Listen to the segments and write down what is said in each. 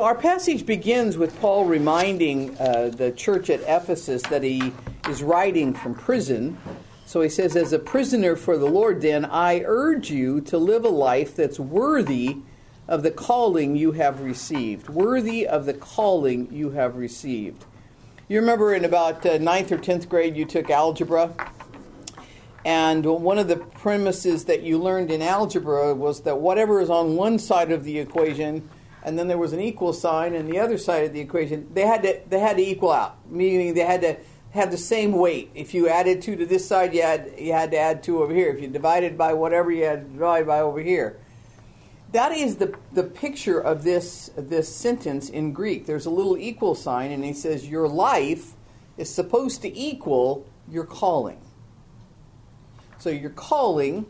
Our passage begins with Paul reminding uh, the church at Ephesus that he is writing from prison. So he says, As a prisoner for the Lord, then, I urge you to live a life that's worthy of the calling you have received. Worthy of the calling you have received. You remember in about uh, ninth or tenth grade, you took algebra. And one of the premises that you learned in algebra was that whatever is on one side of the equation, and then there was an equal sign on the other side of the equation. They had to they had to equal out, meaning they had to have the same weight. If you added two to this side, you had you had to add two over here. If you divided by whatever, you had to divide by over here. That is the the picture of this this sentence in Greek. There's a little equal sign, and he says your life is supposed to equal your calling. So your calling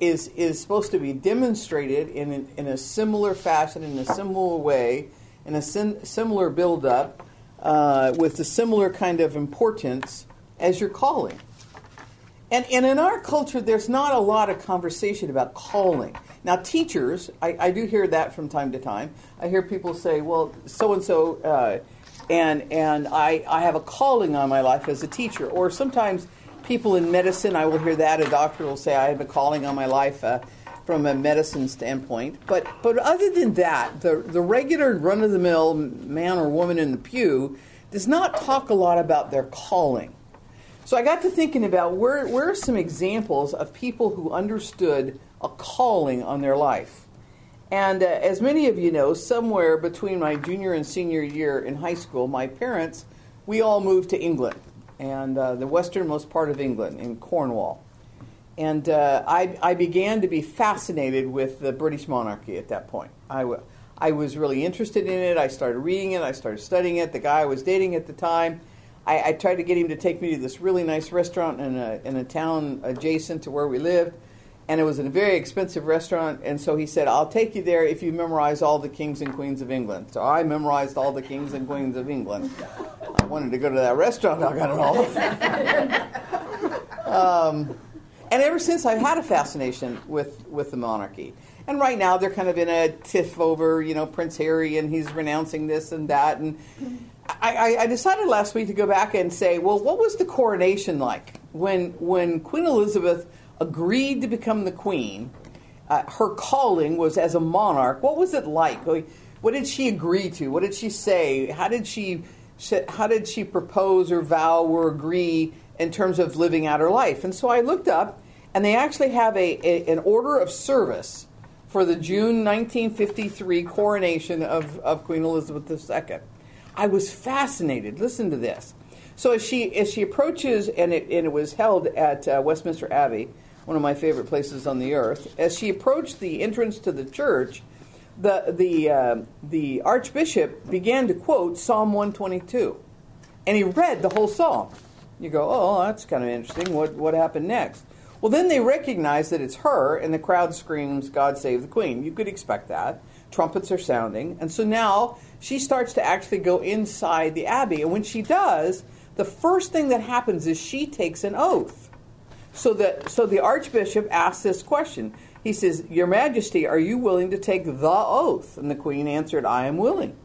is is supposed to be demonstrated in in a similar fashion, in a similar way, in a sim- similar build-up, uh, with a similar kind of importance as your calling. And, and in our culture, there's not a lot of conversation about calling. Now, teachers, I, I do hear that from time to time. I hear people say, well, so and so, and and I, I have a calling on my life as a teacher. Or sometimes people in medicine, I will hear that. A doctor will say, I have a calling on my life uh, from a medicine standpoint. But, but other than that, the, the regular run of the mill man or woman in the pew does not talk a lot about their calling. So I got to thinking about where, where are some examples of people who understood a calling on their life. And uh, as many of you know, somewhere between my junior and senior year in high school, my parents, we all moved to England and uh, the westernmost part of England in Cornwall. And uh, I, I, began to be fascinated with the British monarchy at that point. I, w- I was really interested in it. I started reading it. I started studying it. The guy I was dating at the time, I, I tried to get him to take me to this really nice restaurant in a, in a town adjacent to where we lived. And it was a very expensive restaurant. And so he said, I'll take you there if you memorize all the kings and queens of England. So I memorized all the kings and queens of England. I wanted to go to that restaurant. I got it all. um, and ever since, I've had a fascination with, with the monarchy. And right now, they're kind of in a tiff over, you know, Prince Harry, and he's renouncing this and that. And I, I decided last week to go back and say, well, what was the coronation like when when Queen Elizabeth agreed to become the queen? Uh, her calling was as a monarch. What was it like? What did she agree to? What did she say? How did she how did she propose or vow or agree in terms of living out her life? And so I looked up, and they actually have a, a an order of service for the June 1953 coronation of, of Queen Elizabeth II. I was fascinated. Listen to this. So as she as she approaches, and it, and it was held at uh, Westminster Abbey, one of my favorite places on the earth. As she approached the entrance to the church, the the uh, the archbishop began to quote Psalm 122, and he read the whole psalm. You go, oh, that's kind of interesting. What what happened next? Well, then they recognize that it's her, and the crowd screams, "God save the Queen!" You could expect that. Trumpets are sounding, and so now she starts to actually go inside the abbey, and when she does, the first thing that happens is she takes an oath. So so the archbishop asks this question. He says, Your Majesty, are you willing to take the oath? And the queen answered, I am willing.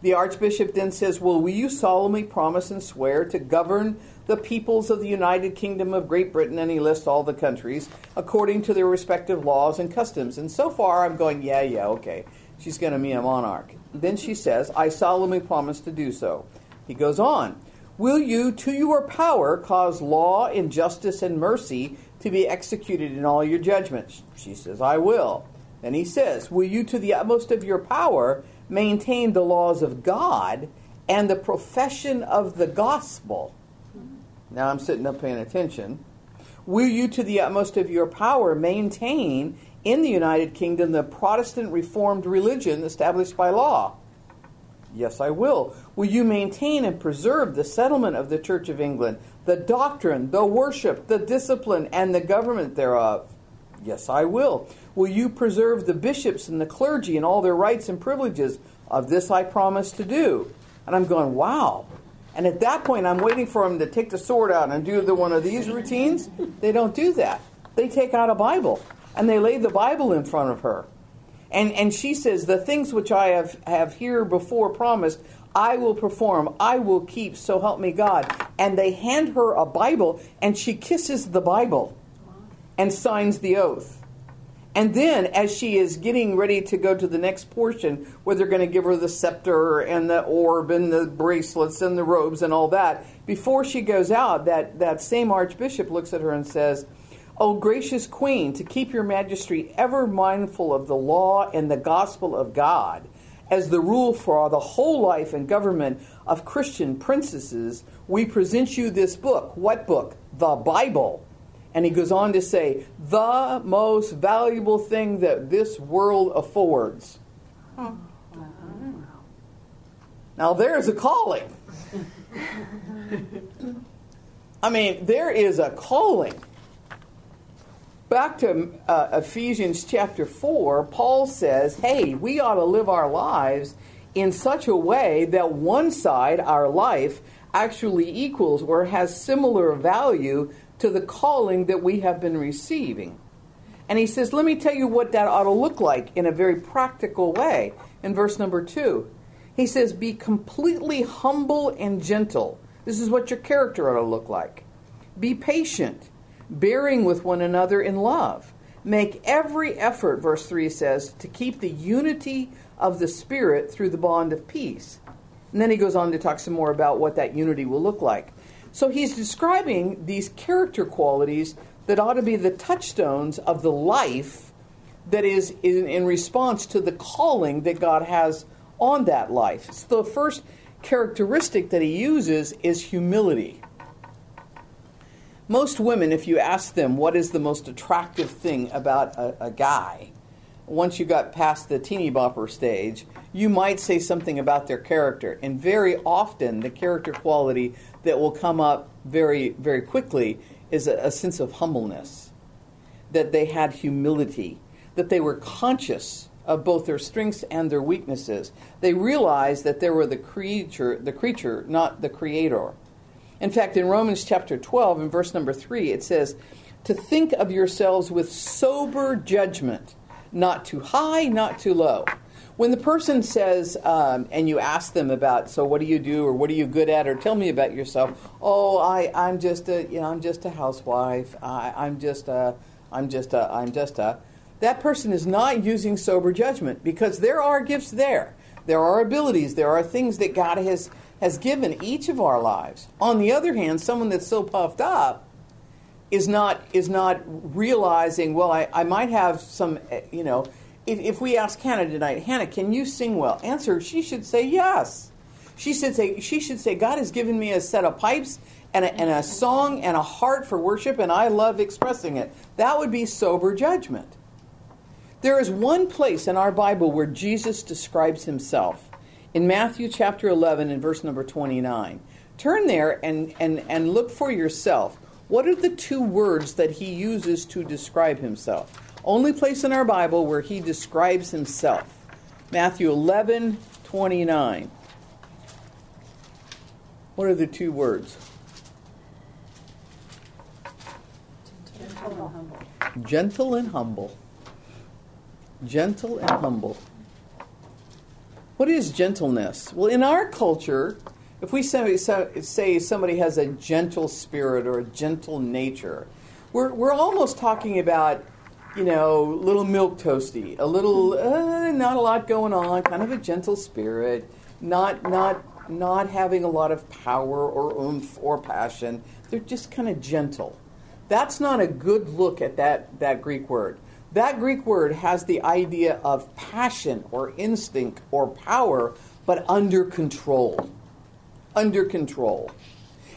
The archbishop then says, Well, will you solemnly promise and swear to govern the peoples of the United Kingdom of Great Britain? And he lists all the countries according to their respective laws and customs. And so far, I'm going, Yeah, yeah, okay. She's going to be a monarch. Then she says, I solemnly promise to do so. He goes on, Will you, to your power, cause law and justice and mercy to be executed in all your judgments? She says, I will. Then he says, Will you, to the utmost of your power, maintain the laws of God and the profession of the gospel? Now I'm sitting up paying attention. Will you, to the utmost of your power, maintain in the United Kingdom the Protestant Reformed religion established by law? Yes, I will. Will you maintain and preserve the settlement of the Church of England, the doctrine, the worship, the discipline, and the government thereof? Yes, I will. Will you preserve the bishops and the clergy and all their rights and privileges? Of this I promise to do. And I'm going, wow. And at that point, I'm waiting for them to take the sword out and do the one of these routines. They don't do that. They take out a Bible and they lay the Bible in front of her. And, and she says, The things which I have, have here before promised, I will perform, I will keep, so help me God. And they hand her a Bible, and she kisses the Bible and signs the oath. And then, as she is getting ready to go to the next portion, where they're going to give her the scepter and the orb and the bracelets and the robes and all that, before she goes out, that, that same archbishop looks at her and says, O gracious queen, to keep your majesty ever mindful of the law and the gospel of God as the rule for the whole life and government of Christian princesses, we present you this book. What book? The Bible and he goes on to say, the most valuable thing that this world affords. Now, there's a calling. I mean, there is a calling. Back to uh, Ephesians chapter 4, Paul says, hey, we ought to live our lives in such a way that one side, our life, actually equals or has similar value to the calling that we have been receiving. And he says, Let me tell you what that ought to look like in a very practical way. In verse number two, he says, Be completely humble and gentle. This is what your character ought to look like. Be patient, bearing with one another in love. Make every effort, verse 3 says, to keep the unity of the Spirit through the bond of peace. And then he goes on to talk some more about what that unity will look like. So he's describing these character qualities that ought to be the touchstones of the life that is in, in, response to the calling that God has on that life. So the first characteristic that he uses is humility. Most women, if you ask them what is the most attractive thing about a, a guy, once you got past the teeny bopper stage, you might say something about their character. And very often, the character quality that will come up very, very quickly is a, a sense of humbleness, that they had humility, that they were conscious of both their strengths and their weaknesses. They realized that they were the creature, the creature, not the creator. In fact, in Romans chapter 12, in verse number 3, it says, To think of yourselves with sober judgment, not too high, not too low when the person says, um, and you ask them about, so what do you do, or what are you good at, or tell me about yourself. Oh, I, I'm just a, you know, I'm just a housewife. I, I'm just a, I'm just a, I'm just a. That person is not using sober judgment because there are gifts there. There are abilities. There are things that God has has given each of our lives. On the other hand, someone that's so puffed up is not is not realizing. Well, I, I might have some, eh, you know if, if we ask Hannah tonight, Hannah, can you sing well? Answer, she should say yes. She should say, she should say, God has given me a set of pipes and a, and a song and a heart for worship, and I love expressing it. That would be sober judgment. There is one place in our Bible where Jesus describes himself in Matthew chapter 11 and verse number 29. Turn there and, and, and look for yourself. What are the two words that he uses to describe himself? Only place in our Bible where he describes himself. Matthew 11, 29. What are the two words? Gentle and humble. Gentle and humble. Gentle and humble. What is gentleness? Well, in our culture, if we say, somebody has a gentle spirit or a gentle nature, we're, we're almost talking about you know, little milk toasty, a little uh, not a lot going on, kind of a gentle spirit, not not not having a lot of power or oomph or passion. They're just kind of gentle. That's not a good look at that that Greek word. That Greek word has the idea of passion or instinct or power, but under control. Under control.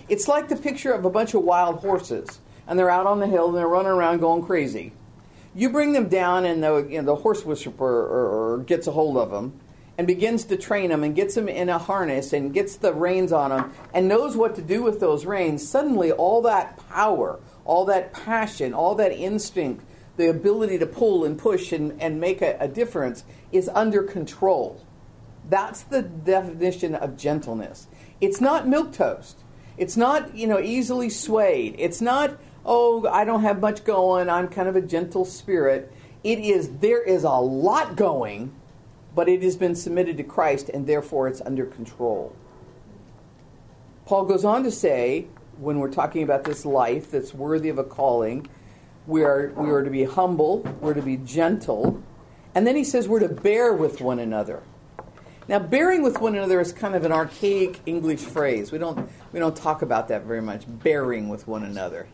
It's like the picture of a bunch of wild horses, and they're out on the hill and they're running around going crazy you bring them down, and the you know, the horse whisperer gets a hold of them and begins to train them and gets them in a harness and gets the reins on them and knows what to do with those reins. Suddenly, all that power, all that passion, all that instinct, the ability to pull and push and, and make a, a difference is under control. That's the definition of gentleness. It's not milk toast. It's not, you know, easily swayed. It's not oh, I don't have much going, I'm kind of a gentle spirit. it is there is a lot going, but it has been submitted to Christ and therefore it's under control. Paul goes on to say, when we're talking about this life that's worthy of a calling, we are, we are to be humble, we're to be gentle, and then he says we're to bear with one another. Now, bearing with one another is kind of an archaic English phrase. We don't, we don't talk about that very much, bearing with one another.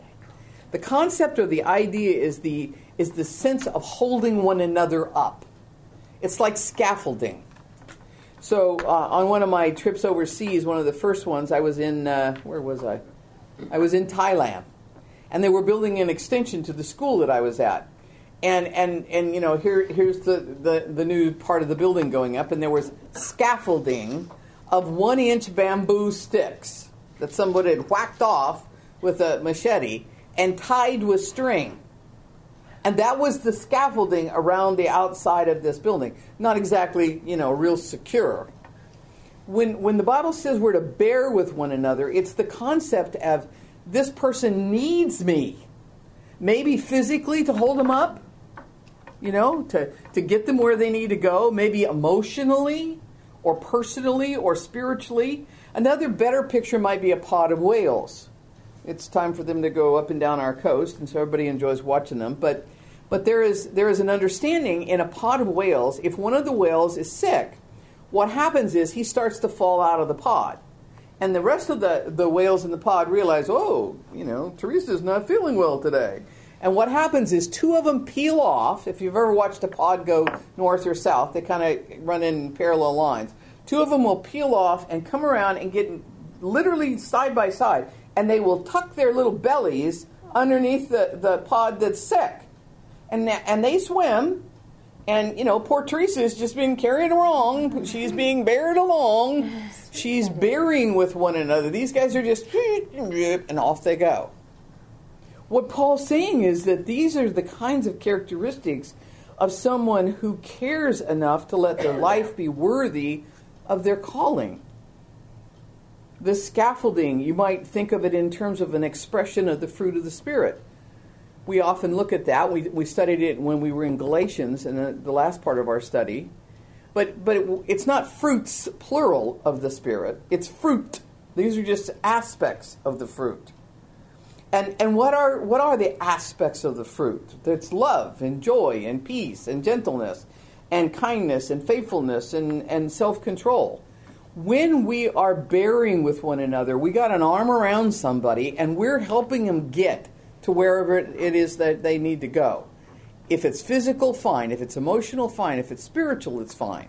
The concept or the idea is the, is the sense of holding one another up. It's like scaffolding. So, uh, on one of my trips overseas, one of the first ones, I was in, uh, where was I? I was in Thailand. And they were building an extension to the school that I was at. And, and, and you know, here, here's the, the, the new part of the building going up, and there was scaffolding of one inch bamboo sticks that somebody had whacked off with a machete and tied with string. And that was the scaffolding around the outside of this building. Not exactly, you know, real secure. When, when the Bible says we're to bear with one another, it's the concept of this person needs me. Maybe physically to hold them up, you know, to, to get them where they need to go, maybe emotionally or personally or spiritually. Another better picture might be a pod of whales it's time for them to go up and down our coast, and so everybody enjoys watching them. But but there is there is an understanding in a pod of whales. If one of the whales is sick, what happens is he starts to fall out of the pod, and the rest of the the whales in the pod realize, oh, you know, Teresa's not feeling well today. And what happens is two of them peel off. If you've ever watched a pod go north or south, they kind of run in parallel lines. Two of them will peel off and come around and get literally side by side and they will tuck their little bellies underneath the, the pod that's sick. And, that, and they swim, and, you know, poor Teresa is just being carried along. She's being buried along. She's bearing with one another. These guys are just, and off they go. What Paul's saying is that these are the kinds of characteristics of someone who cares enough to let their life be worthy of their calling the scaffolding, you might think of it in terms of an expression of the fruit of the Spirit. We often look at that. We, we studied it when we were in Galatians in the, the last part of our study. But, but it, it's not fruits, plural, of the Spirit. It's fruit. These are just aspects of the fruit. And, and what, are, what are the aspects of the fruit? It's love and joy and peace and gentleness and kindness and faithfulness and, and self control when we are bearing with one another, we got an arm around somebody and we're helping them get to wherever it is that they need to go. If it's physical, fine. If it's emotional, fine. If it's spiritual, it's fine.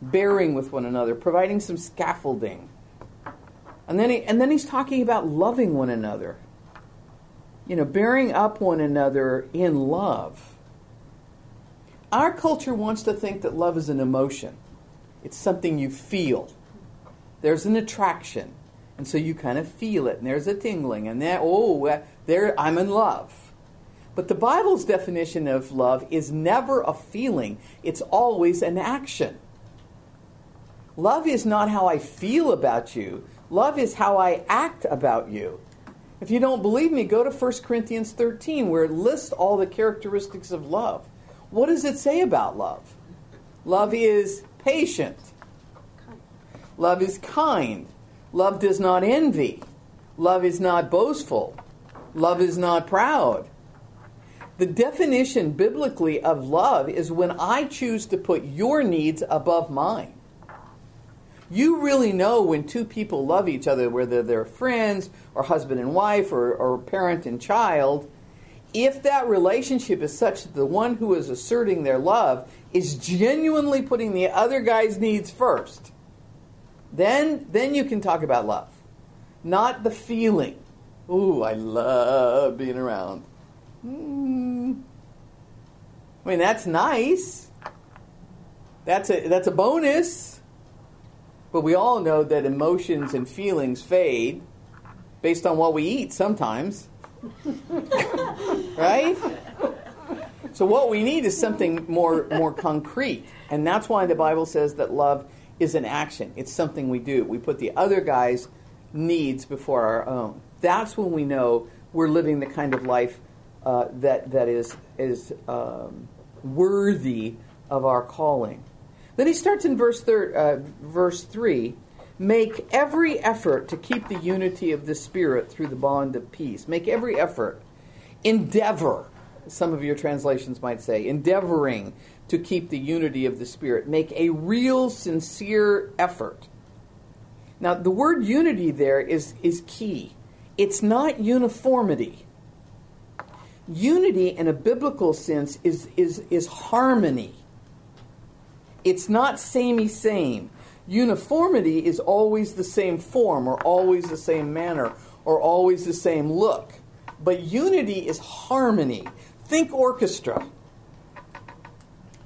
Bearing with one another, providing some scaffolding. And then, he, and then he's talking about loving one another. You know, bearing up one another in love. Our culture wants to think that love is an emotion. It's something you feel. There's an attraction. And so you kind of feel it, and there's a tingling, and there, oh, uh, there, I'm in love. But the Bible's definition of love is never a feeling, it's always an action. Love is not how I feel about you, love is how I act about you. If you don't believe me, go to 1 Corinthians 13, where it lists all the characteristics of love. What does it say about love? Love is patient. Love is kind. Love does not envy. Love is not boastful. Love is not proud. The definition biblically of love is when I choose to put your needs above mine. You really know when two people love each other, whether they're friends or husband and wife or, or parent and child, if that relationship is such that the one who is asserting their love is genuinely putting the other guy's needs first, then then you can talk about love. Not the feeling. Ooh, I love being around. Mm. I mean, that's nice. That's a that's a bonus. But we all know that emotions and feelings fade based on what we eat sometimes. right? So what we need is something more more concrete. And that's why the Bible says that love is an action. It's something we do. We put the other guy's needs before our own. That's when we know we're living the kind of life uh, that that is is um, worthy of our calling. Then he starts in verse, thir- uh, verse 3 Make every effort to keep the unity of the Spirit through the bond of peace. Make every effort. Endeavor, some of your translations might say, endeavoring to keep the unity of the Spirit. Make a real, sincere effort. Now, the word unity there is, is key. It's not uniformity. Unity, in a biblical sense, is, is, is harmony. It's not samey same. Uniformity is always the same form, or always the same manner, or always the same look. But unity is harmony. Think orchestra.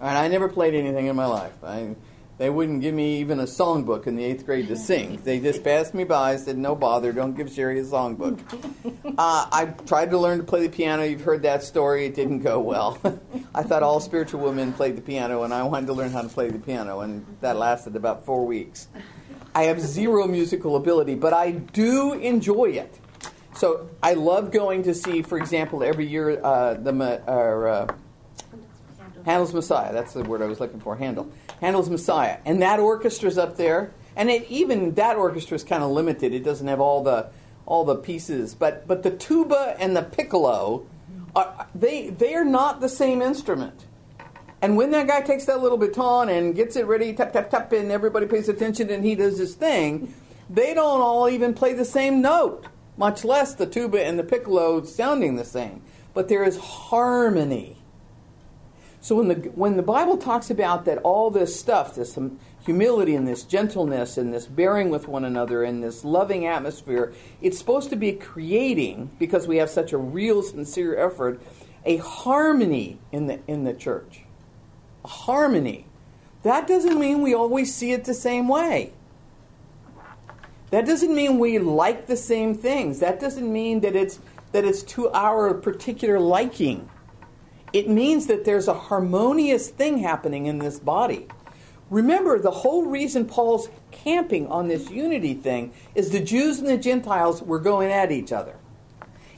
And I never played anything in my life. I, they wouldn't give me even a songbook in the eighth grade to sing. They just passed me by, said, "No bother, don't give Sherry a songbook." Uh, I tried to learn to play the piano. You've heard that story. It didn't go well. I thought all spiritual women played the piano, and I wanted to learn how to play the piano, and that lasted about four weeks. I have zero musical ability, but I do enjoy it. So I love going to see, for example, every year uh, the uh, Handel's Messiah. That's the word I was looking for. Handel. Handel's Messiah, and that orchestra's up there, and it, even that orchestra is kind of limited. It doesn't have all the all the pieces, but but the tuba and the piccolo, are, they they are not the same instrument. And when that guy takes that little baton and gets it ready, tap tap tap, and everybody pays attention, and he does his thing, they don't all even play the same note, much less the tuba and the piccolo sounding the same. But there is harmony so when the when the Bible talks about that all this stuff, this humility and this gentleness and this bearing with one another and this loving atmosphere, it's supposed to be creating because we have such a real sincere effort, a harmony in the in the church. A harmony. That doesn't mean we always see it the same way. That doesn't mean we like the same things. That doesn't mean that it's that it's to our particular liking. It means that there's a harmonious thing happening in this body. Remember, the whole reason Paul's camping on this unity thing is the Jews and the Gentiles were going at each other.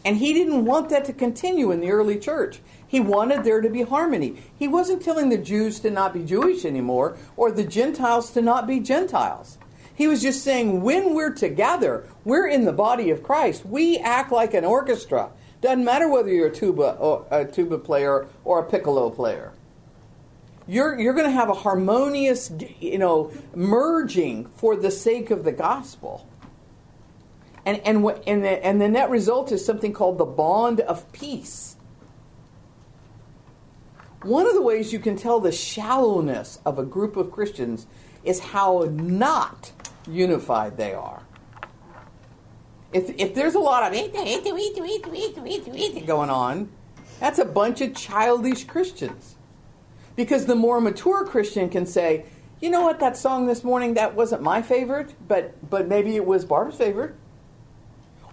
And he didn't want that to continue in the early church. He wanted there to be harmony. He wasn't telling the Jews to not be Jewish anymore or the Gentiles to not be Gentiles. He was just saying when we're together, we're in the body of Christ. We act like an orchestra. Doesn't matter whether you're a tuba or a tuba player or a piccolo player. You're, you're going to have a harmonious, you know, merging for the sake of the gospel. And, and, and, the, and the net result is something called the bond of peace. One of the ways you can tell the shallowness of a group of Christians is how not unified they are. If, if there's a lot of going on, that's a bunch of childish Christians. Because the more mature Christian can say, you know what, that song this morning, that wasn't my favorite, but, but maybe it was Barb's favorite.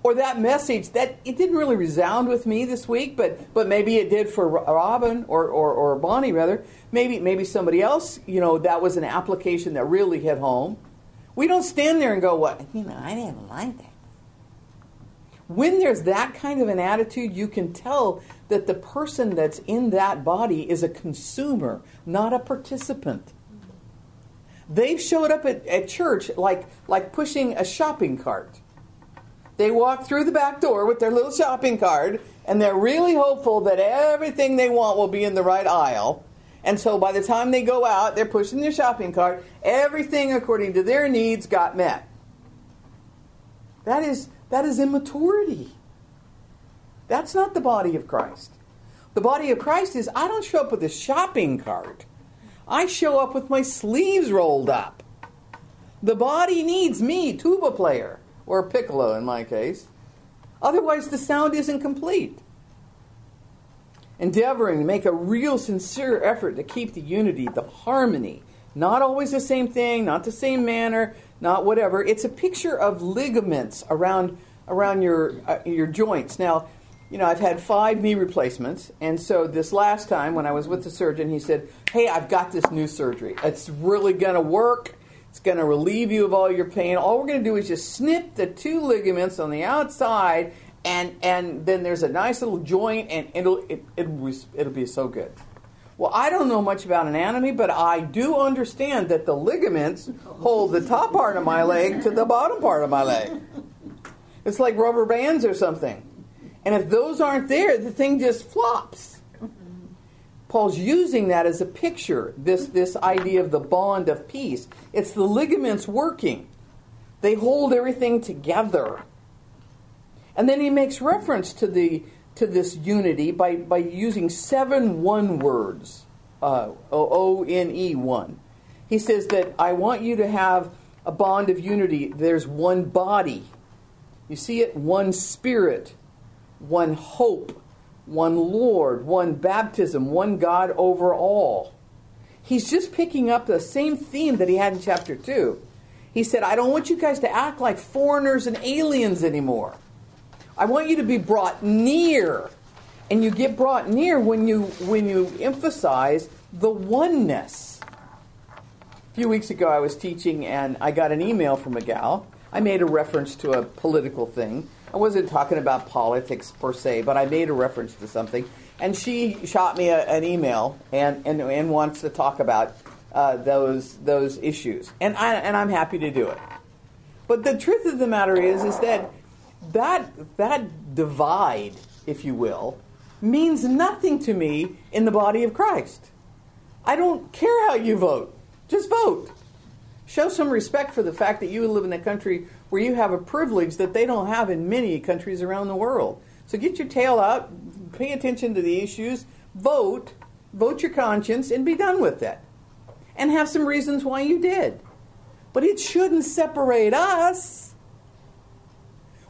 Or that message, that it didn't really resound with me this week, but, but maybe it did for Robin or, or, or Bonnie, rather. Maybe, maybe somebody else, you know, that was an application that really hit home. We don't stand there and go, what, you know, I didn't like that when there's that kind of an attitude, you can tell that the person that's in that body is a consumer, not a participant. They've showed up at, at church like, like pushing a shopping cart. They walk through the back door with their little shopping cart, and they're really hopeful that everything they want will be in the right aisle. And so by the time they go out, they're pushing their shopping cart. Everything according to their needs got met. That is that is immaturity. That's not the body of Christ. The body of Christ is I don't show up with a shopping cart. I show up with my sleeves rolled up. The body needs me, tuba player, or piccolo in my case. Otherwise, the sound isn't complete. Endeavoring to make a real sincere effort to keep the unity, the harmony, not always the same thing, not the same manner, not whatever. It's a picture of ligaments around around your uh, your joints. Now, you know, I've had five knee replacements, and so this last time when I was with the surgeon, he said, "Hey, I've got this new surgery. It's really going to work. It's going to relieve you of all your pain. All we're going to do is just snip the two ligaments on the outside, and and then there's a nice little joint, and it'll it, it'll it'll be so good." Well, I don't know much about anatomy, but I do understand that the ligaments hold the top part of my leg to the bottom part of my leg. It's like rubber bands or something. And if those aren't there, the thing just flops. Paul's using that as a picture, this, this idea of the bond of peace. It's the ligaments working, they hold everything together. And then he makes reference to the to this unity by, by using seven one words, uh, O N E one. He says that I want you to have a bond of unity. There's one body. You see it? One spirit, one hope, one Lord, one baptism, one God over all. He's just picking up the same theme that he had in chapter 2. He said, I don't want you guys to act like foreigners and aliens anymore. I want you to be brought near. And you get brought near when you when you emphasize the oneness. A few weeks ago I was teaching and I got an email from a gal. I made a reference to a political thing. I wasn't talking about politics per se, but I made a reference to something. And she shot me a, an email and, and, and wants to talk about uh, those those issues. And I and I'm happy to do it. But the truth of the matter is is that that that divide, if you will, means nothing to me in the body of Christ. I don't care how you vote. Just vote. Show some respect for the fact that you live in a country where you have a privilege that they don't have in many countries around the world. So get your tail out, pay attention to the issues, vote, vote your conscience, and be done with it. And have some reasons why you did. But it shouldn't separate us.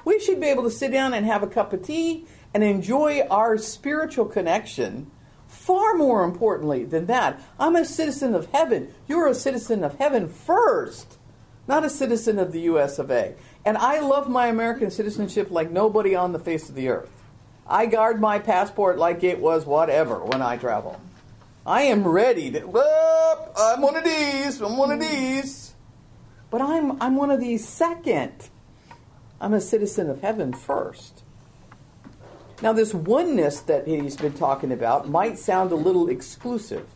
We should be able to sit down and have a cup of tea and enjoy our spiritual connection. Far more importantly than that, I'm a citizen of heaven. You're a citizen of heaven first, not a citizen of the US of A. And I love my American citizenship like nobody on the face of the earth. I guard my passport like it was whatever when I travel. I am ready to, well, I'm one of these, I'm one of these. But I'm, I'm one of these second. I'm a citizen of heaven first. Now, this oneness that he's been talking about might sound a little exclusive.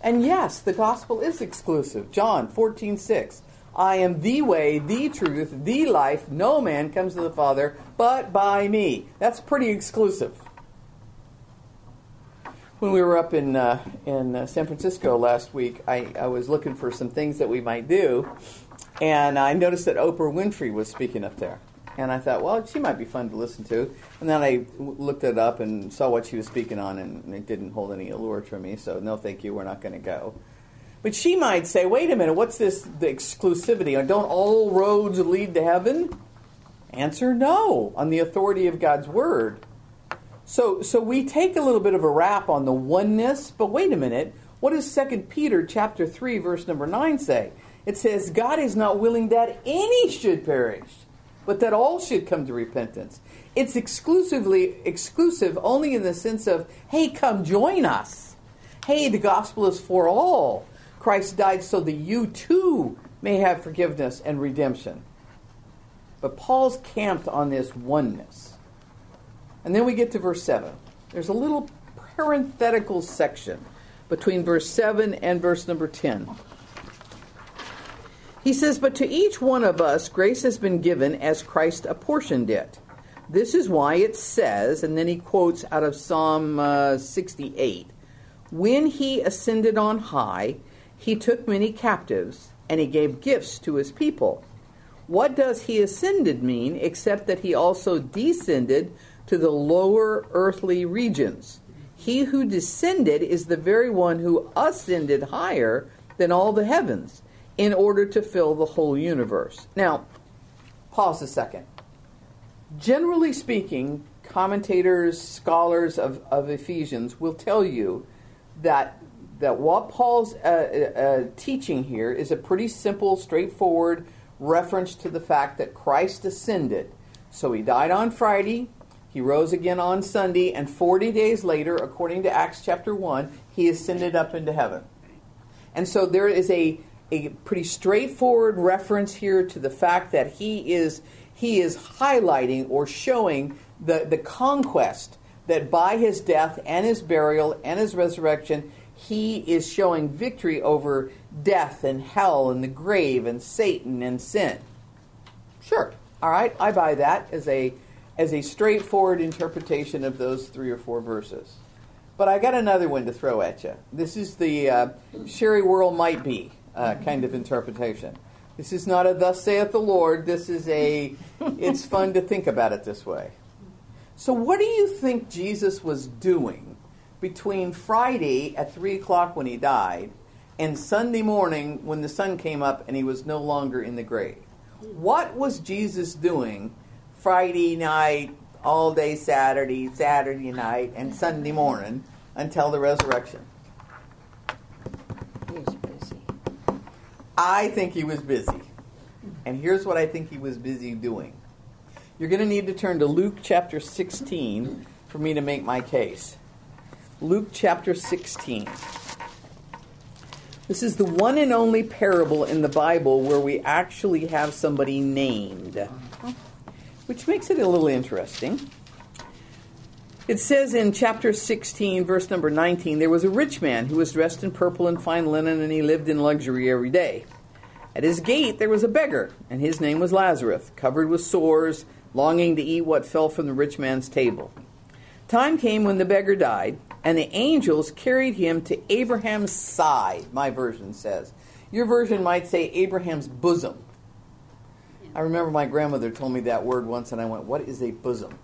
And yes, the gospel is exclusive. John 14, 6. I am the way, the truth, the life. No man comes to the Father but by me. That's pretty exclusive. When we were up in, uh, in uh, San Francisco last week, I, I was looking for some things that we might do. And I noticed that Oprah Winfrey was speaking up there. And I thought, well, she might be fun to listen to. And then I looked it up and saw what she was speaking on, and it didn't hold any allure to me. So, no, thank you, we're not going to go. But she might say, wait a minute, what's this, the exclusivity? Don't all roads lead to heaven? Answer no, on the authority of God's word. So, so we take a little bit of a rap on the oneness, but wait a minute. What does 2 Peter chapter 3, verse number 9 say? It says, God is not willing that any should perish, but that all should come to repentance. It's exclusively exclusive only in the sense of, hey, come join us. Hey, the gospel is for all. Christ died so that you too may have forgiveness and redemption. But Paul's camped on this oneness. And then we get to verse 7. There's a little parenthetical section between verse 7 and verse number 10. He says, But to each one of us grace has been given as Christ apportioned it. This is why it says, and then he quotes out of Psalm uh, 68 When he ascended on high, he took many captives, and he gave gifts to his people. What does he ascended mean except that he also descended to the lower earthly regions? He who descended is the very one who ascended higher than all the heavens in order to fill the whole universe. Now, pause a second. Generally speaking, commentators, scholars of, of Ephesians will tell you that that what Paul's uh, uh, uh, teaching here is a pretty simple, straightforward reference to the fact that Christ ascended. So he died on Friday, he rose again on Sunday, and 40 days later, according to Acts chapter 1, he ascended up into heaven. And so there is a a pretty straightforward reference here to the fact that he is he is highlighting or showing the, the conquest that by his death and his burial and his resurrection, he is showing victory over death and hell and the grave and Satan and sin. Sure. All right, I buy that as a as a straightforward interpretation of those three or four verses. But I got another one to throw at you. This is the uh, Sherry Whirl might be uh, kind of interpretation. This is not a thus saith the Lord. This is a, it's fun to think about it this way. So, what do you think Jesus was doing between Friday at 3 o'clock when he died and Sunday morning when the sun came up and he was no longer in the grave? What was Jesus doing Friday night, all day Saturday, Saturday night, and Sunday morning until the resurrection? He was busy. I think he was busy. And here's what I think he was busy doing. You're going to need to turn to Luke chapter 16 for me to make my case. Luke chapter 16. This is the one and only parable in the Bible where we actually have somebody named, which makes it a little interesting. It says in chapter 16, verse number 19, there was a rich man who was dressed in purple and fine linen, and he lived in luxury every day. At his gate there was a beggar, and his name was Lazarus, covered with sores longing to eat what fell from the rich man's table. Time came when the beggar died, and the angels carried him to Abraham's side, my version says. Your version might say Abraham's bosom. I remember my grandmother told me that word once, and I went, What is a bosom?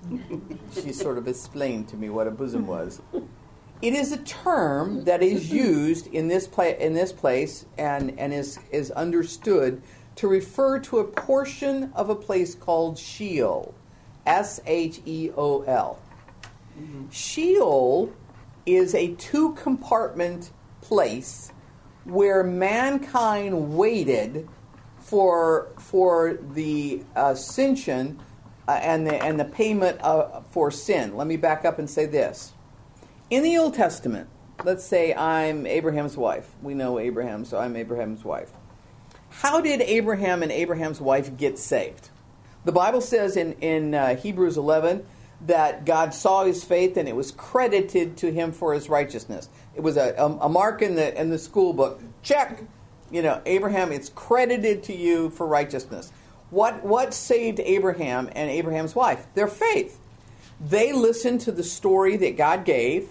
she sort of explained to me what a bosom was. It is a term that is used in this, pla- in this place and, and is, is understood to refer to a portion of a place called Sheol. S H E O L. Sheol is a two compartment place where mankind waited for, for the ascension uh, and, the, and the payment uh, for sin. Let me back up and say this. In the Old Testament, let's say I'm Abraham's wife. We know Abraham, so I'm Abraham's wife. How did Abraham and Abraham's wife get saved? The Bible says in, in uh, Hebrews 11 that God saw his faith and it was credited to him for his righteousness. It was a, a, a mark in the, in the school book. Check. You know, Abraham, it's credited to you for righteousness. What, what saved Abraham and Abraham's wife? Their faith. They listened to the story that God gave,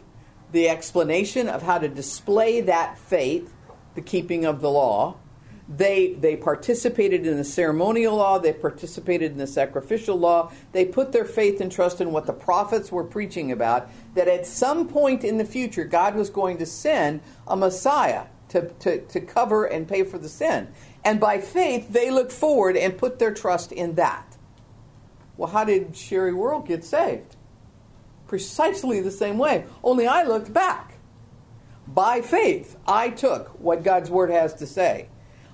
the explanation of how to display that faith, the keeping of the law, they, they participated in the ceremonial law, they participated in the sacrificial law, they put their faith and trust in what the prophets were preaching about, that at some point in the future, God was going to send a Messiah to, to, to cover and pay for the sin. And by faith, they look forward and put their trust in that. Well, how did Sherry World get saved? Precisely the same way, only I looked back. By faith, I took what God's Word has to say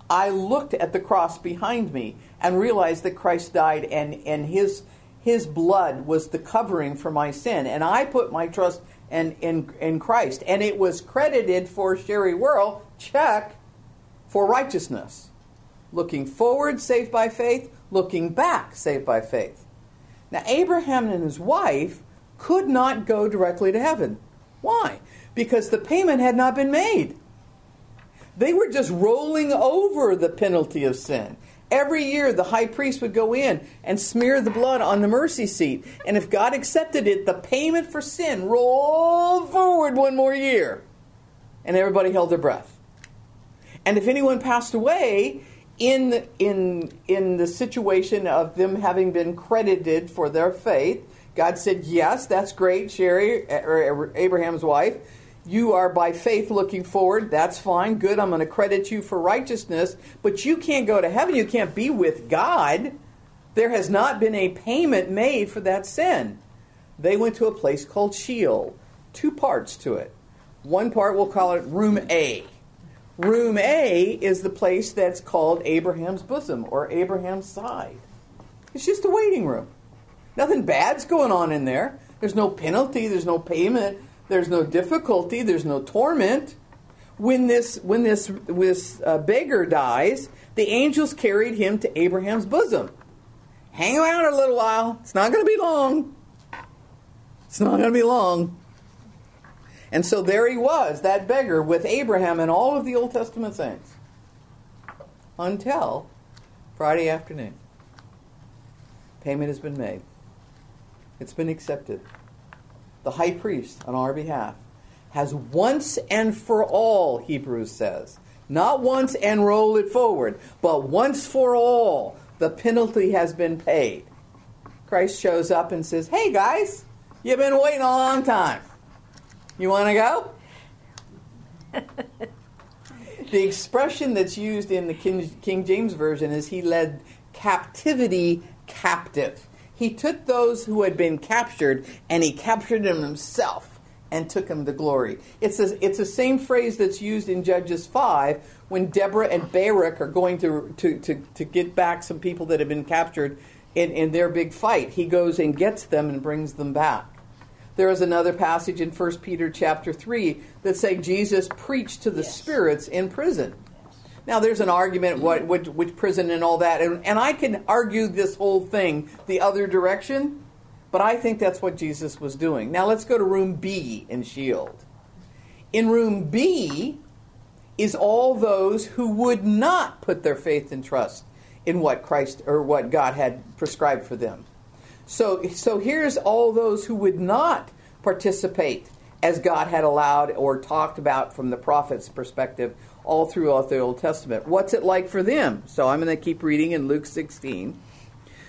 I looked at the cross behind me and realized that Christ died and, and his, his blood was the covering for my sin. And I put my trust in, in, in Christ. And it was credited for Sherry Whirl, check, for righteousness. Looking forward, saved by faith. Looking back, saved by faith. Now, Abraham and his wife could not go directly to heaven. Why? Because the payment had not been made. They were just rolling over the penalty of sin. Every year, the high priest would go in and smear the blood on the mercy seat. And if God accepted it, the payment for sin rolled forward one more year. And everybody held their breath. And if anyone passed away in, in, in the situation of them having been credited for their faith, God said, Yes, that's great, Sherry, or Abraham's wife you are by faith looking forward. That's fine. Good. I'm going to credit you for righteousness. But you can't go to heaven. You can't be with God. There has not been a payment made for that sin. They went to a place called Sheol. Two parts to it. One part, we'll call it Room A. Room A is the place that's called Abraham's bosom or Abraham's side. It's just a waiting room. Nothing bad's going on in there. There's no penalty, there's no payment there's no difficulty. There's no torment. When this when this this uh, beggar dies, the angels carried him to Abraham's bosom. Hang around a little while. It's not going to be long. It's not going to be long. And so there he was, that beggar, with Abraham and all of the Old Testament saints until Friday afternoon. Payment has been made, it's been accepted. The high priest, on our behalf, has once and for all, Hebrews says, not once and roll it forward, but once for all, the penalty has been paid. Christ shows up and says, Hey guys, you've been waiting a long time. You want to go? the expression that's used in the King, King, James Version is he led captivity captive. He took those who had been captured and he captured them himself and took them to glory. It's, a, it's the same phrase that's used in Judges 5 when Deborah and Barak are going to, to, to, to get back some people that have been captured in, in their big fight. He goes and gets them and brings them back. There is another passage in 1 Peter chapter 3 that say Jesus preached to the yes. spirits in prison. Now, there's an argument what which, which prison and all that, and, and I can argue this whole thing the other direction, but I think that's what Jesus was doing. Now, let's go to room B in Sheol. In room B is all those who would not put their faith and trust in what Christ or what God had prescribed for them. So, so here's all those who would not participate as God had allowed or talked about from the prophet's perspective all throughout the Old Testament. What's it like for them? So I'm going to keep reading in Luke 16.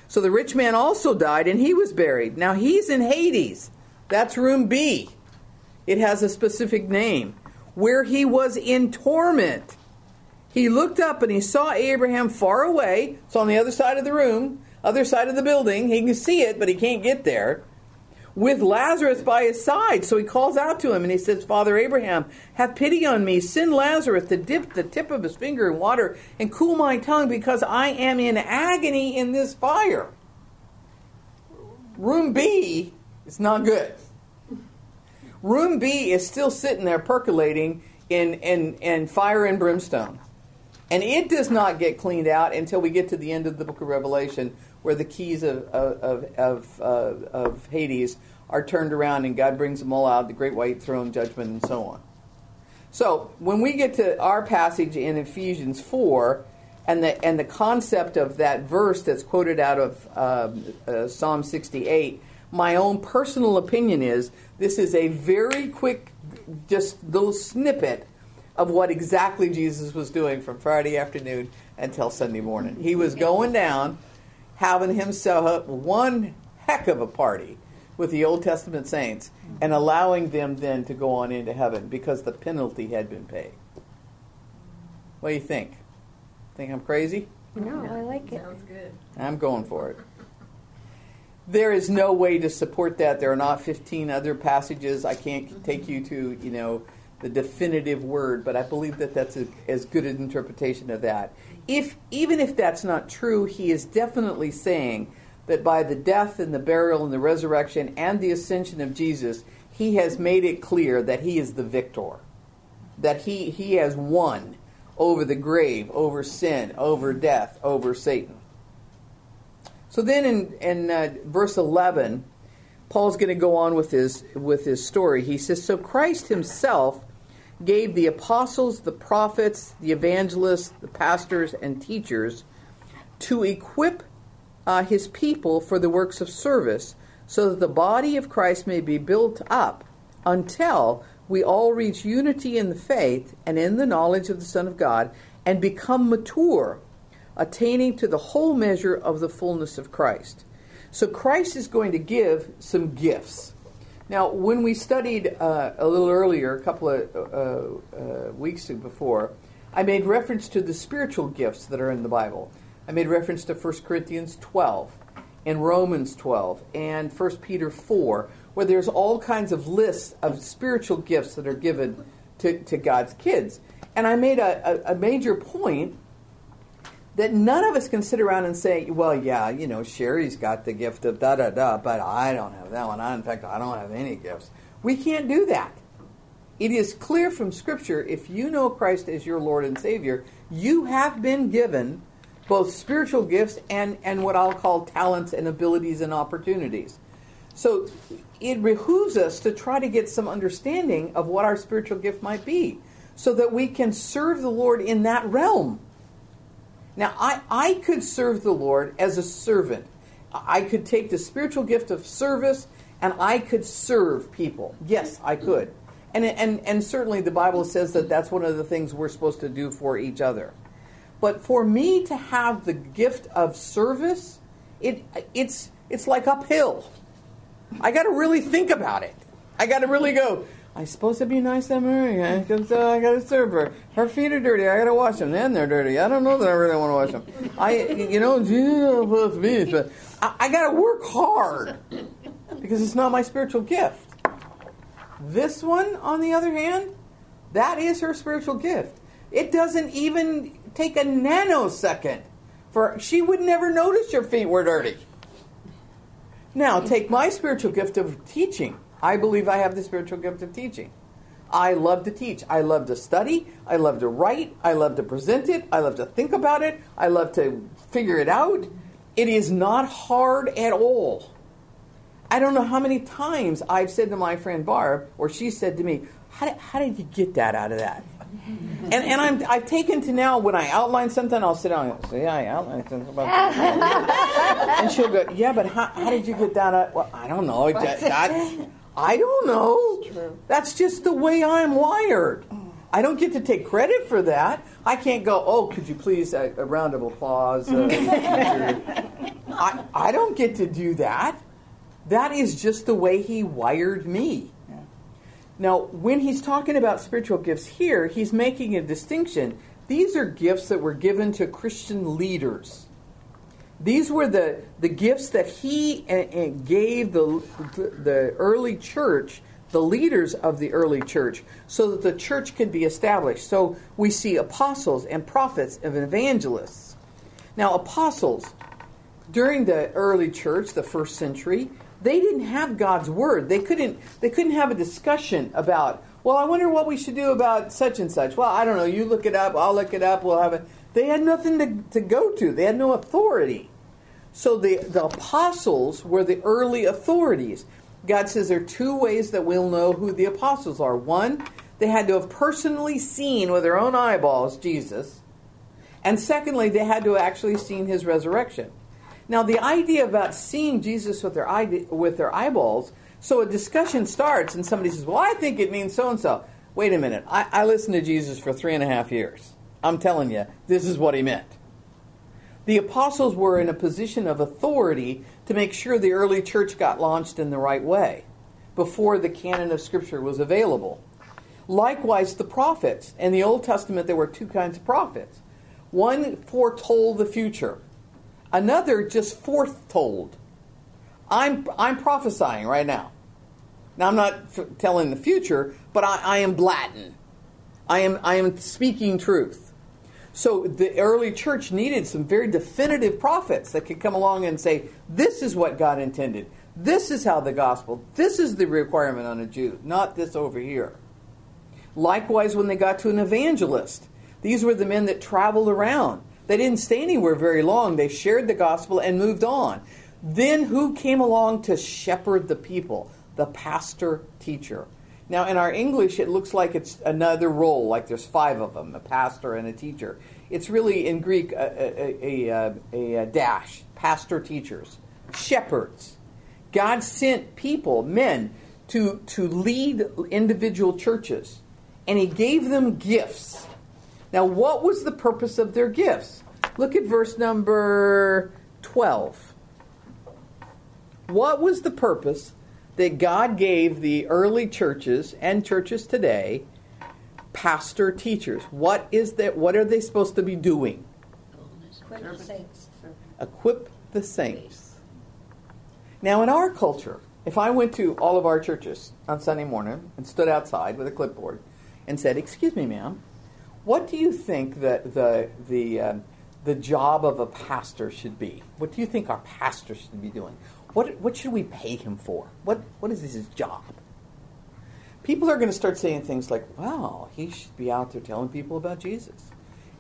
So the rich man also died and he was buried. Now he's in Hades. That's room B. It has a specific name. Where he was in torment. He looked up and he saw Abraham far away. It's on the other side of the room other side of the building. He can see it, but he can't get there. With Lazarus by his side. So he calls out to him and he says, Father Abraham, have pity on me. Send Lazarus to dip the tip of his finger in water and cool my tongue because I am in agony in this fire. Room B is not good. Room B is still sitting there percolating in, in, in fire and brimstone. And it does not get cleaned out until we get to the end of the book of Revelation, where the keys of, of, of, uh, of Hades are turned around and God brings them all out, the great white throne judgment, and so on. So when we get to our passage in Ephesians 4, and the, and the concept of that verse that's quoted out of um, uh, Psalm 68, my own personal opinion is this is a very quick, just little snippet of what exactly Jesus was doing from Friday afternoon until Sunday morning. He was going down having himself one heck of a party with the Old Testament saints and allowing them then to go on into heaven because the penalty had been paid. What do you think? Think I'm crazy? No, I like it. Sounds good. I'm going for it. There is no way to support that. There are not 15 other passages. I can't take you to, you know, the definitive word, but I believe that that's a, as good an interpretation of that if even if that's not true, he is definitely saying that by the death and the burial and the resurrection and the ascension of Jesus, he has made it clear that he is the victor, that he he has won over the grave, over sin, over death, over Satan. So then in in uh, verse 11, Paul's going to go on with his with his story. He says, "So Christ himself gave the apostles, the prophets, the evangelists, the pastors, and teachers to equip uh, his people for the works of service, so that the body of Christ may be built up until we all reach unity in the faith and in the knowledge of the Son of God and become mature, attaining to the whole measure of the fullness of Christ. So Christ is going to give some gifts. Now, when we studied uh, a little earlier, a couple of uh, uh, weeks before, I made reference to the spiritual gifts that are in the Bible. I made reference to 1 Corinthians 12 and Romans 12 and 1 Peter 4, where there's all kinds of lists of spiritual gifts that are given to, to God's kids. And I made a, a, a major point that none of us can sit around and say, well, yeah, you know, Sherry's got the gift of da da da, but I don't have that one. I, in fact, I don't have any gifts. We can't do that. It is clear from Scripture if you know Christ as your Lord and Savior, you have been given both spiritual gifts and, and what I'll call talents and abilities and opportunities. So it behooves us to try to get some understanding of what our spiritual gift might be so that we can serve the Lord in that realm. Now, I, I could serve the Lord as a servant. I could take the spiritual gift of service and I could serve people. Yes, I could. And, and, and certainly the Bible says that that's one of the things we're supposed to do for each other. But for me to have the gift of service, it, it's, it's like uphill. I got to really think about it. I got to really go, I'm supposed to be nice to Maria because uh, I got to serve her. Her feet are dirty. I got to wash them. Then they're dirty. I don't know that I really want to wash them. I, you know, Jesus, but I, I got to work hard because it's not my spiritual gift. This one, on the other hand, that is her spiritual gift. It doesn't even take a nanosecond for she would never notice your feet were dirty. Now, take my spiritual gift of teaching. I believe I have the spiritual gift of teaching. I love to teach. I love to study. I love to write. I love to present it. I love to think about it. I love to figure it out. It is not hard at all. I don't know how many times I've said to my friend Barb, or she said to me, How did, how did you get that out of that? and and I'm, I've taken to now when I outline something, I'll sit down and say, Yeah, I outlined something about that. and she'll go, Yeah, but how, how did you get that out? Well, I don't know. That, that, I don't know. That's just the way I'm wired. I don't get to take credit for that. I can't go, oh, could you please, a, a round of applause. Uh, I, I don't get to do that. That is just the way he wired me. Yeah. Now, when he's talking about spiritual gifts here, he's making a distinction. These are gifts that were given to Christian leaders. These were the, the gifts that he eh, eh, gave the, the early church, the leaders of the early church, so that the church could be established. So we see apostles and prophets and evangelists. Now, apostles, during the early church, the first century, they didn't have God's word. They couldn't they couldn't have a discussion about, well, I wonder what we should do about such and such. Well, I don't know. You look it up, I'll look it up, we'll have it. They had nothing to, to go to. They had no authority. So the, the apostles were the early authorities. God says there are two ways that we'll know who the apostles are. One, they had to have personally seen with their own eyeballs Jesus. And secondly, they had to have actually seen his resurrection. Now, the idea about seeing Jesus with their, eye, with their eyeballs, so a discussion starts and somebody says, Well, I think it means so and so. Wait a minute. I, I listened to Jesus for three and a half years. I'm telling you, this is what he meant. The apostles were in a position of authority to make sure the early church got launched in the right way before the canon of Scripture was available. Likewise, the prophets. In the Old Testament, there were two kinds of prophets. One foretold the future, Another just foretold. I'm, I'm prophesying right now. Now, I'm not f- telling the future, but I, I am Latin. I am, I am speaking truth. So the early church needed some very definitive prophets that could come along and say, this is what God intended. This is how the gospel, this is the requirement on a Jew, not this over here. Likewise, when they got to an evangelist, these were the men that traveled around they didn't stay anywhere very long. They shared the gospel and moved on. Then who came along to shepherd the people? The pastor teacher. Now, in our English, it looks like it's another role, like there's five of them a pastor and a teacher. It's really in Greek a, a, a, a, uh, a uh, dash pastor teachers, shepherds. God sent people, men, to, to lead individual churches, and He gave them gifts now, what was the purpose of their gifts? Look at verse number 12. What was the purpose that God gave the early churches and churches today pastor teachers? What is that what are they supposed to be doing? Equip the saints. Equip the saints. Now in our culture, if I went to all of our churches on Sunday morning and stood outside with a clipboard and said, "Excuse me, ma'am, what do you think that the the um, the job of a pastor should be? What do you think our pastor should be doing? What what should we pay him for? What what is his job? People are going to start saying things like, "Well, he should be out there telling people about Jesus.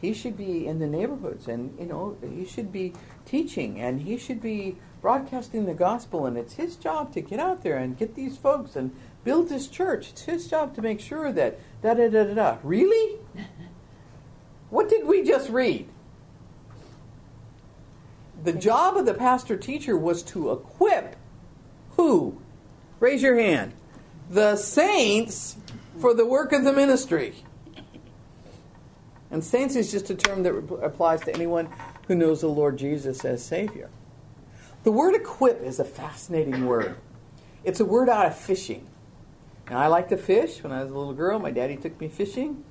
he should be in the neighborhoods and you know he should be teaching and he should be broadcasting the gospel and it's his job to get out there and get these folks and build this church it's his job to make sure that da da da da da really what did we just read the job of the pastor teacher was to equip who raise your hand the saints for the work of the ministry and saints is just a term that applies to anyone who knows the Lord Jesus as Savior. The word equip is a fascinating word. It's a word out of fishing. Now, I like to fish. When I was a little girl, my daddy took me fishing.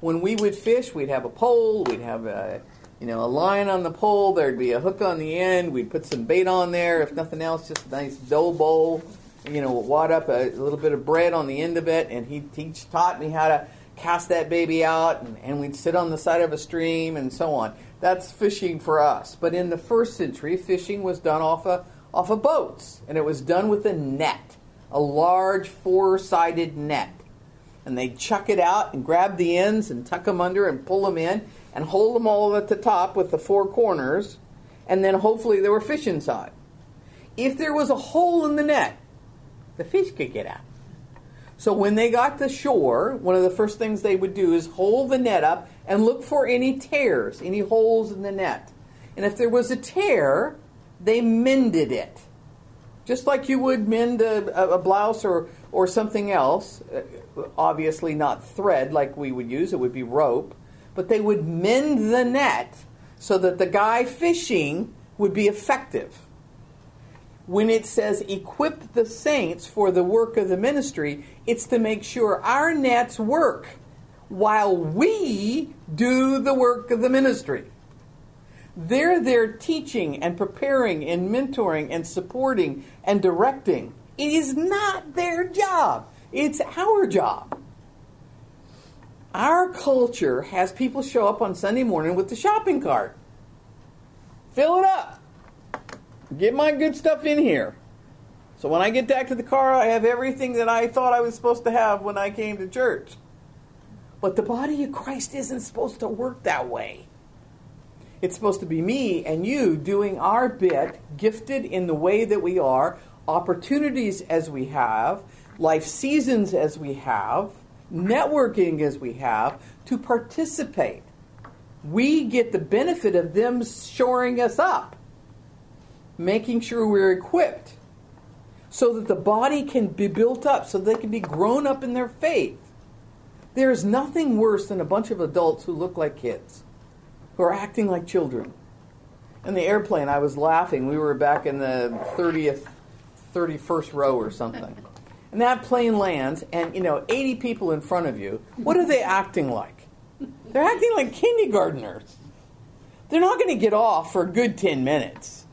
When we would fish, we'd have a pole, we'd have a you know a line on the pole, there'd be a hook on the end, we'd put some bait on there, if nothing else, just a nice dough bowl, you know, wad up a, a little bit of bread on the end of it, and he, taught me how to cast that baby out, and, and we'd sit on the side of a stream and so on. That's fishing for us. But in the first century, fishing was done off of, off of boats, and it was done with a net, a large four sided net. And they'd chuck it out and grab the ends and tuck them under and pull them in and hold them all at the top with the four corners, and then hopefully there were fish inside. If there was a hole in the net, the fish could get out. So when they got to shore, one of the first things they would do is hold the net up and look for any tears, any holes in the net. And if there was a tear, they mended it. Just like you would mend a, a blouse or, or something else, uh, obviously not thread like we would use, it would be rope, but they would mend the net so that the guy fishing would be effective when it says equip the saints for the work of the ministry, it's to make sure our nets work while we do the work of the ministry. They're there teaching and preparing and mentoring and supporting and directing. It is not their job, it's our job. Our culture has people show up on Sunday morning with the shopping cart. Fill it up get my good stuff in here. So when I get back to the car, I have everything that I thought I was supposed to have when I came to church. But the body of Christ isn't supposed to work that way. It's supposed to be me and you doing our bit, gifted in the way that we are, opportunities as we have, life seasons as we have, networking as we have, to participate. We get the benefit of them shoring us up making sure we're equipped so that the body can be built up, so they can be grown up in their faith. There is nothing worse than a bunch of adults who look like kids, who are acting like children. In the airplane, I was laughing. We were back in the 30th, 31st row or something. And that plane lands, and you know, 80 people in front of you. What are they acting like? They're acting like kindergartners. They're not going to get off for a good 10 minutes.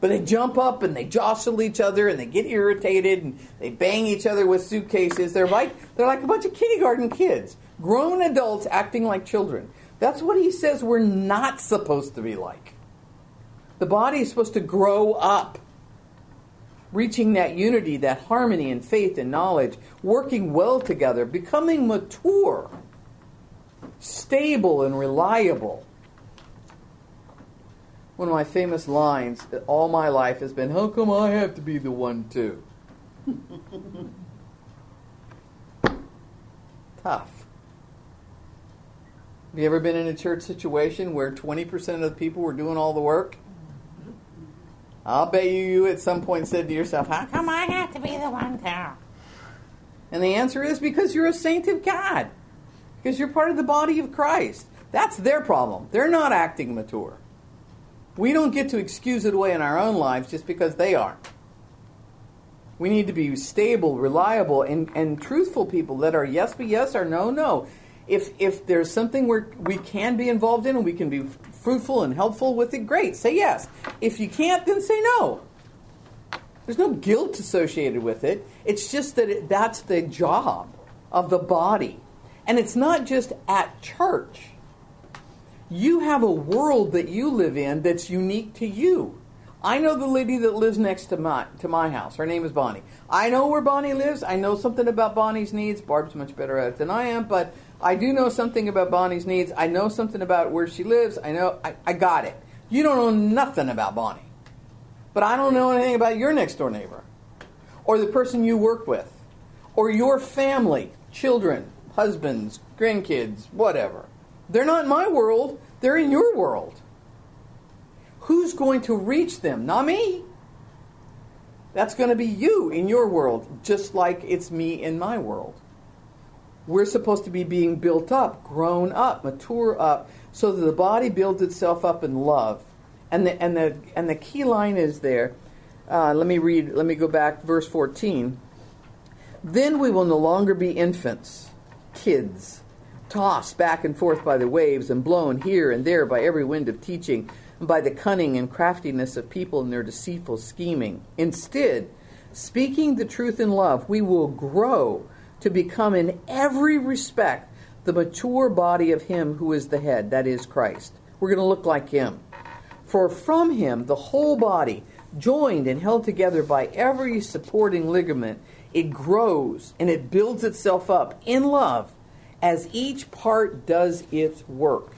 But they jump up and they jostle each other and they get irritated and they bang each other with suitcases. They're like they're like a bunch of kindergarten kids, grown adults acting like children. That's what he says we're not supposed to be like. The body is supposed to grow up, reaching that unity, that harmony and faith and knowledge, working well together, becoming mature, stable and reliable one of my famous lines all my life has been, How come I have to be the one too? Tough. Have you ever been in a church situation where 20% of the people were doing all the work? I'll bet you, you at some point said to yourself, How come I have to be the one too? And the answer is because you're a saint of God. Because you're part of the body of Christ. That's their problem. They're not acting mature. We don't get to excuse it away in our own lives just because they aren't. We need to be stable, reliable, and, and truthful people that are yes be yes or no no. If if there's something where we can be involved in and we can be fruitful and helpful with it, great, say yes. If you can't, then say no. There's no guilt associated with it. It's just that it, that's the job of the body. And it's not just at church you have a world that you live in that's unique to you. I know the lady that lives next to my to my house. Her name is Bonnie. I know where Bonnie lives. I know something about Bonnie's needs. Barb's much better at it than I am, but I do know something about Bonnie's needs. I know something about where she lives. I know, I, I got it. You don't know nothing about Bonnie. But I don't know anything about your next door neighbor, or the person you work with, or your family, children, husbands, grandkids, whatever. They're not in my world, they're in your world. Who's going to reach them? Not me. That's going to be you in your world, just like it's me in my world. We're supposed to be being built up, grown up, mature up, so that the body builds itself up in love. And the, and the, and the key line is there. Uh, let me read, let me go back, verse 14. Then we will no longer be infants, kids, tossed back and forth by the waves and blown here and there by every wind of teaching and by the cunning and craftiness of people in their deceitful scheming. Instead, speaking the truth in love, we will grow to become in every respect the mature body of Him who is the head, that is Christ. We're going to look like Him. For from Him, the whole body, joined and held together by every supporting ligament, it grows and it builds itself up in love as each part does its work.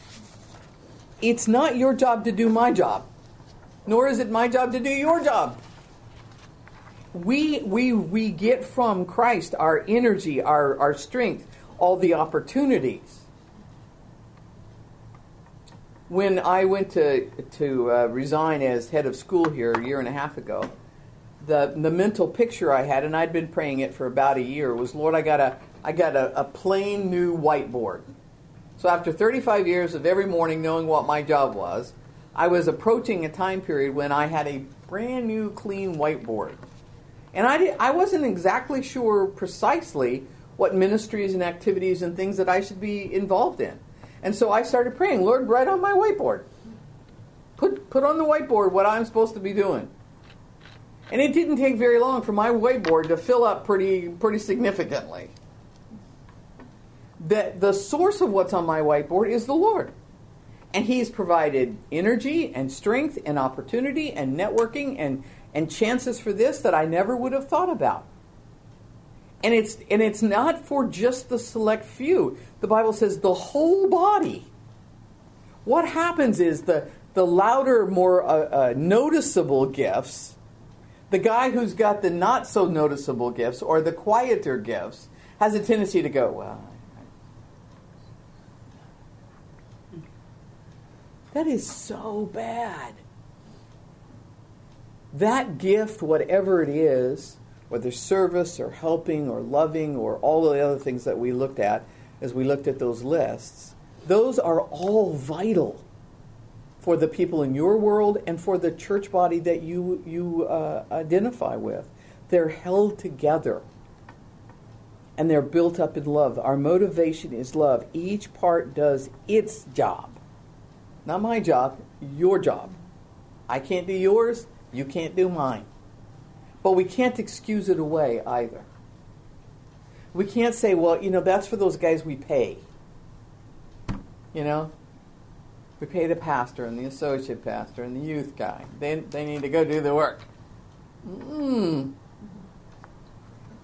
It's not your job to do my job, nor is it my job to do your job. We, we, we get from Christ our energy, our, our strength, all the opportunities. When I went to, to uh, resign as head of school here a year and a half ago, the, the mental picture I had, and I'd been praying it for about a year, was Lord, I got a, I got a, a plain new whiteboard. So after 35 years of every morning knowing what my job was, I was approaching a time period when I had a brand new clean whiteboard. And I, did, I wasn't exactly sure precisely what ministries and activities and things that I should be involved in. And so I started praying, Lord, write on my whiteboard. Put, put on the whiteboard what I'm supposed to be doing. And it didn't take very long for my whiteboard to fill up pretty, pretty significantly that the source of what's on my whiteboard is the Lord. And He's provided energy and strength and opportunity and networking and, and chances for this that I never would have thought about. And it's, and it's not for just the select few. The Bible says the whole body. What happens is the, the louder, more uh, uh, noticeable gifts, the guy who's got the not so noticeable gifts or the quieter gifts, has a tendency to go, well, That is so bad. That gift, whatever it is, whether service or helping or loving or all the other things that we looked at as we looked at those lists, those are all vital for the people in your world and for the church body that you, you uh, identify with. They're held together and they're built up in love. Our motivation is love. Each part does its job. Not my job, your job. I can't do yours, you can't do mine. But we can't excuse it away either. We can't say, well, you know, that's for those guys we pay. You know? We pay the pastor and the associate pastor and the youth guy. They, they need to go do the work. Mm.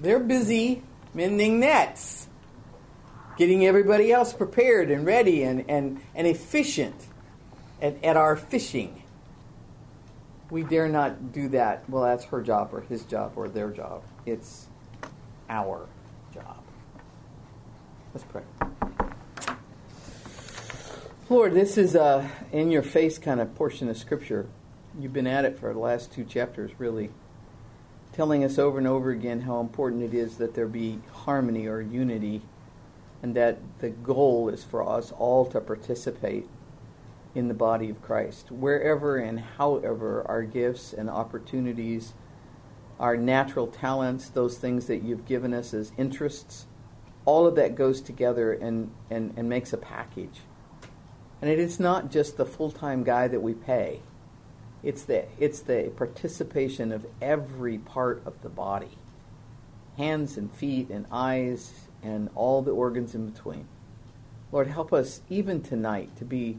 They're busy mending nets, getting everybody else prepared and ready and, and, and efficient at, at our fishing. We dare not do that. Well, that's her job or his job or their job. It's our job. Let's pray. Lord, this is a in your face kind of portion of Scripture. You've been at it for the last two chapters, really, telling us over and over again how important it is that there be harmony or unity, and that the goal is for us all to participate in the body of Christ. Wherever and however our gifts and opportunities, our natural talents, those things that you've given us as interests, all of that goes together and, and, and makes a package. And it is not just the full time guy that we pay. It's the, it's the participation of every part of the body hands and feet and eyes and all the organs in between. Lord, help us even tonight to be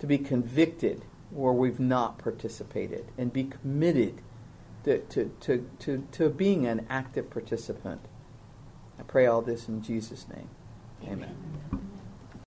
to be convicted where we've not participated and be committed to, to, to, to, to being an active participant. I pray all this in Jesus' name. Amen. Amen.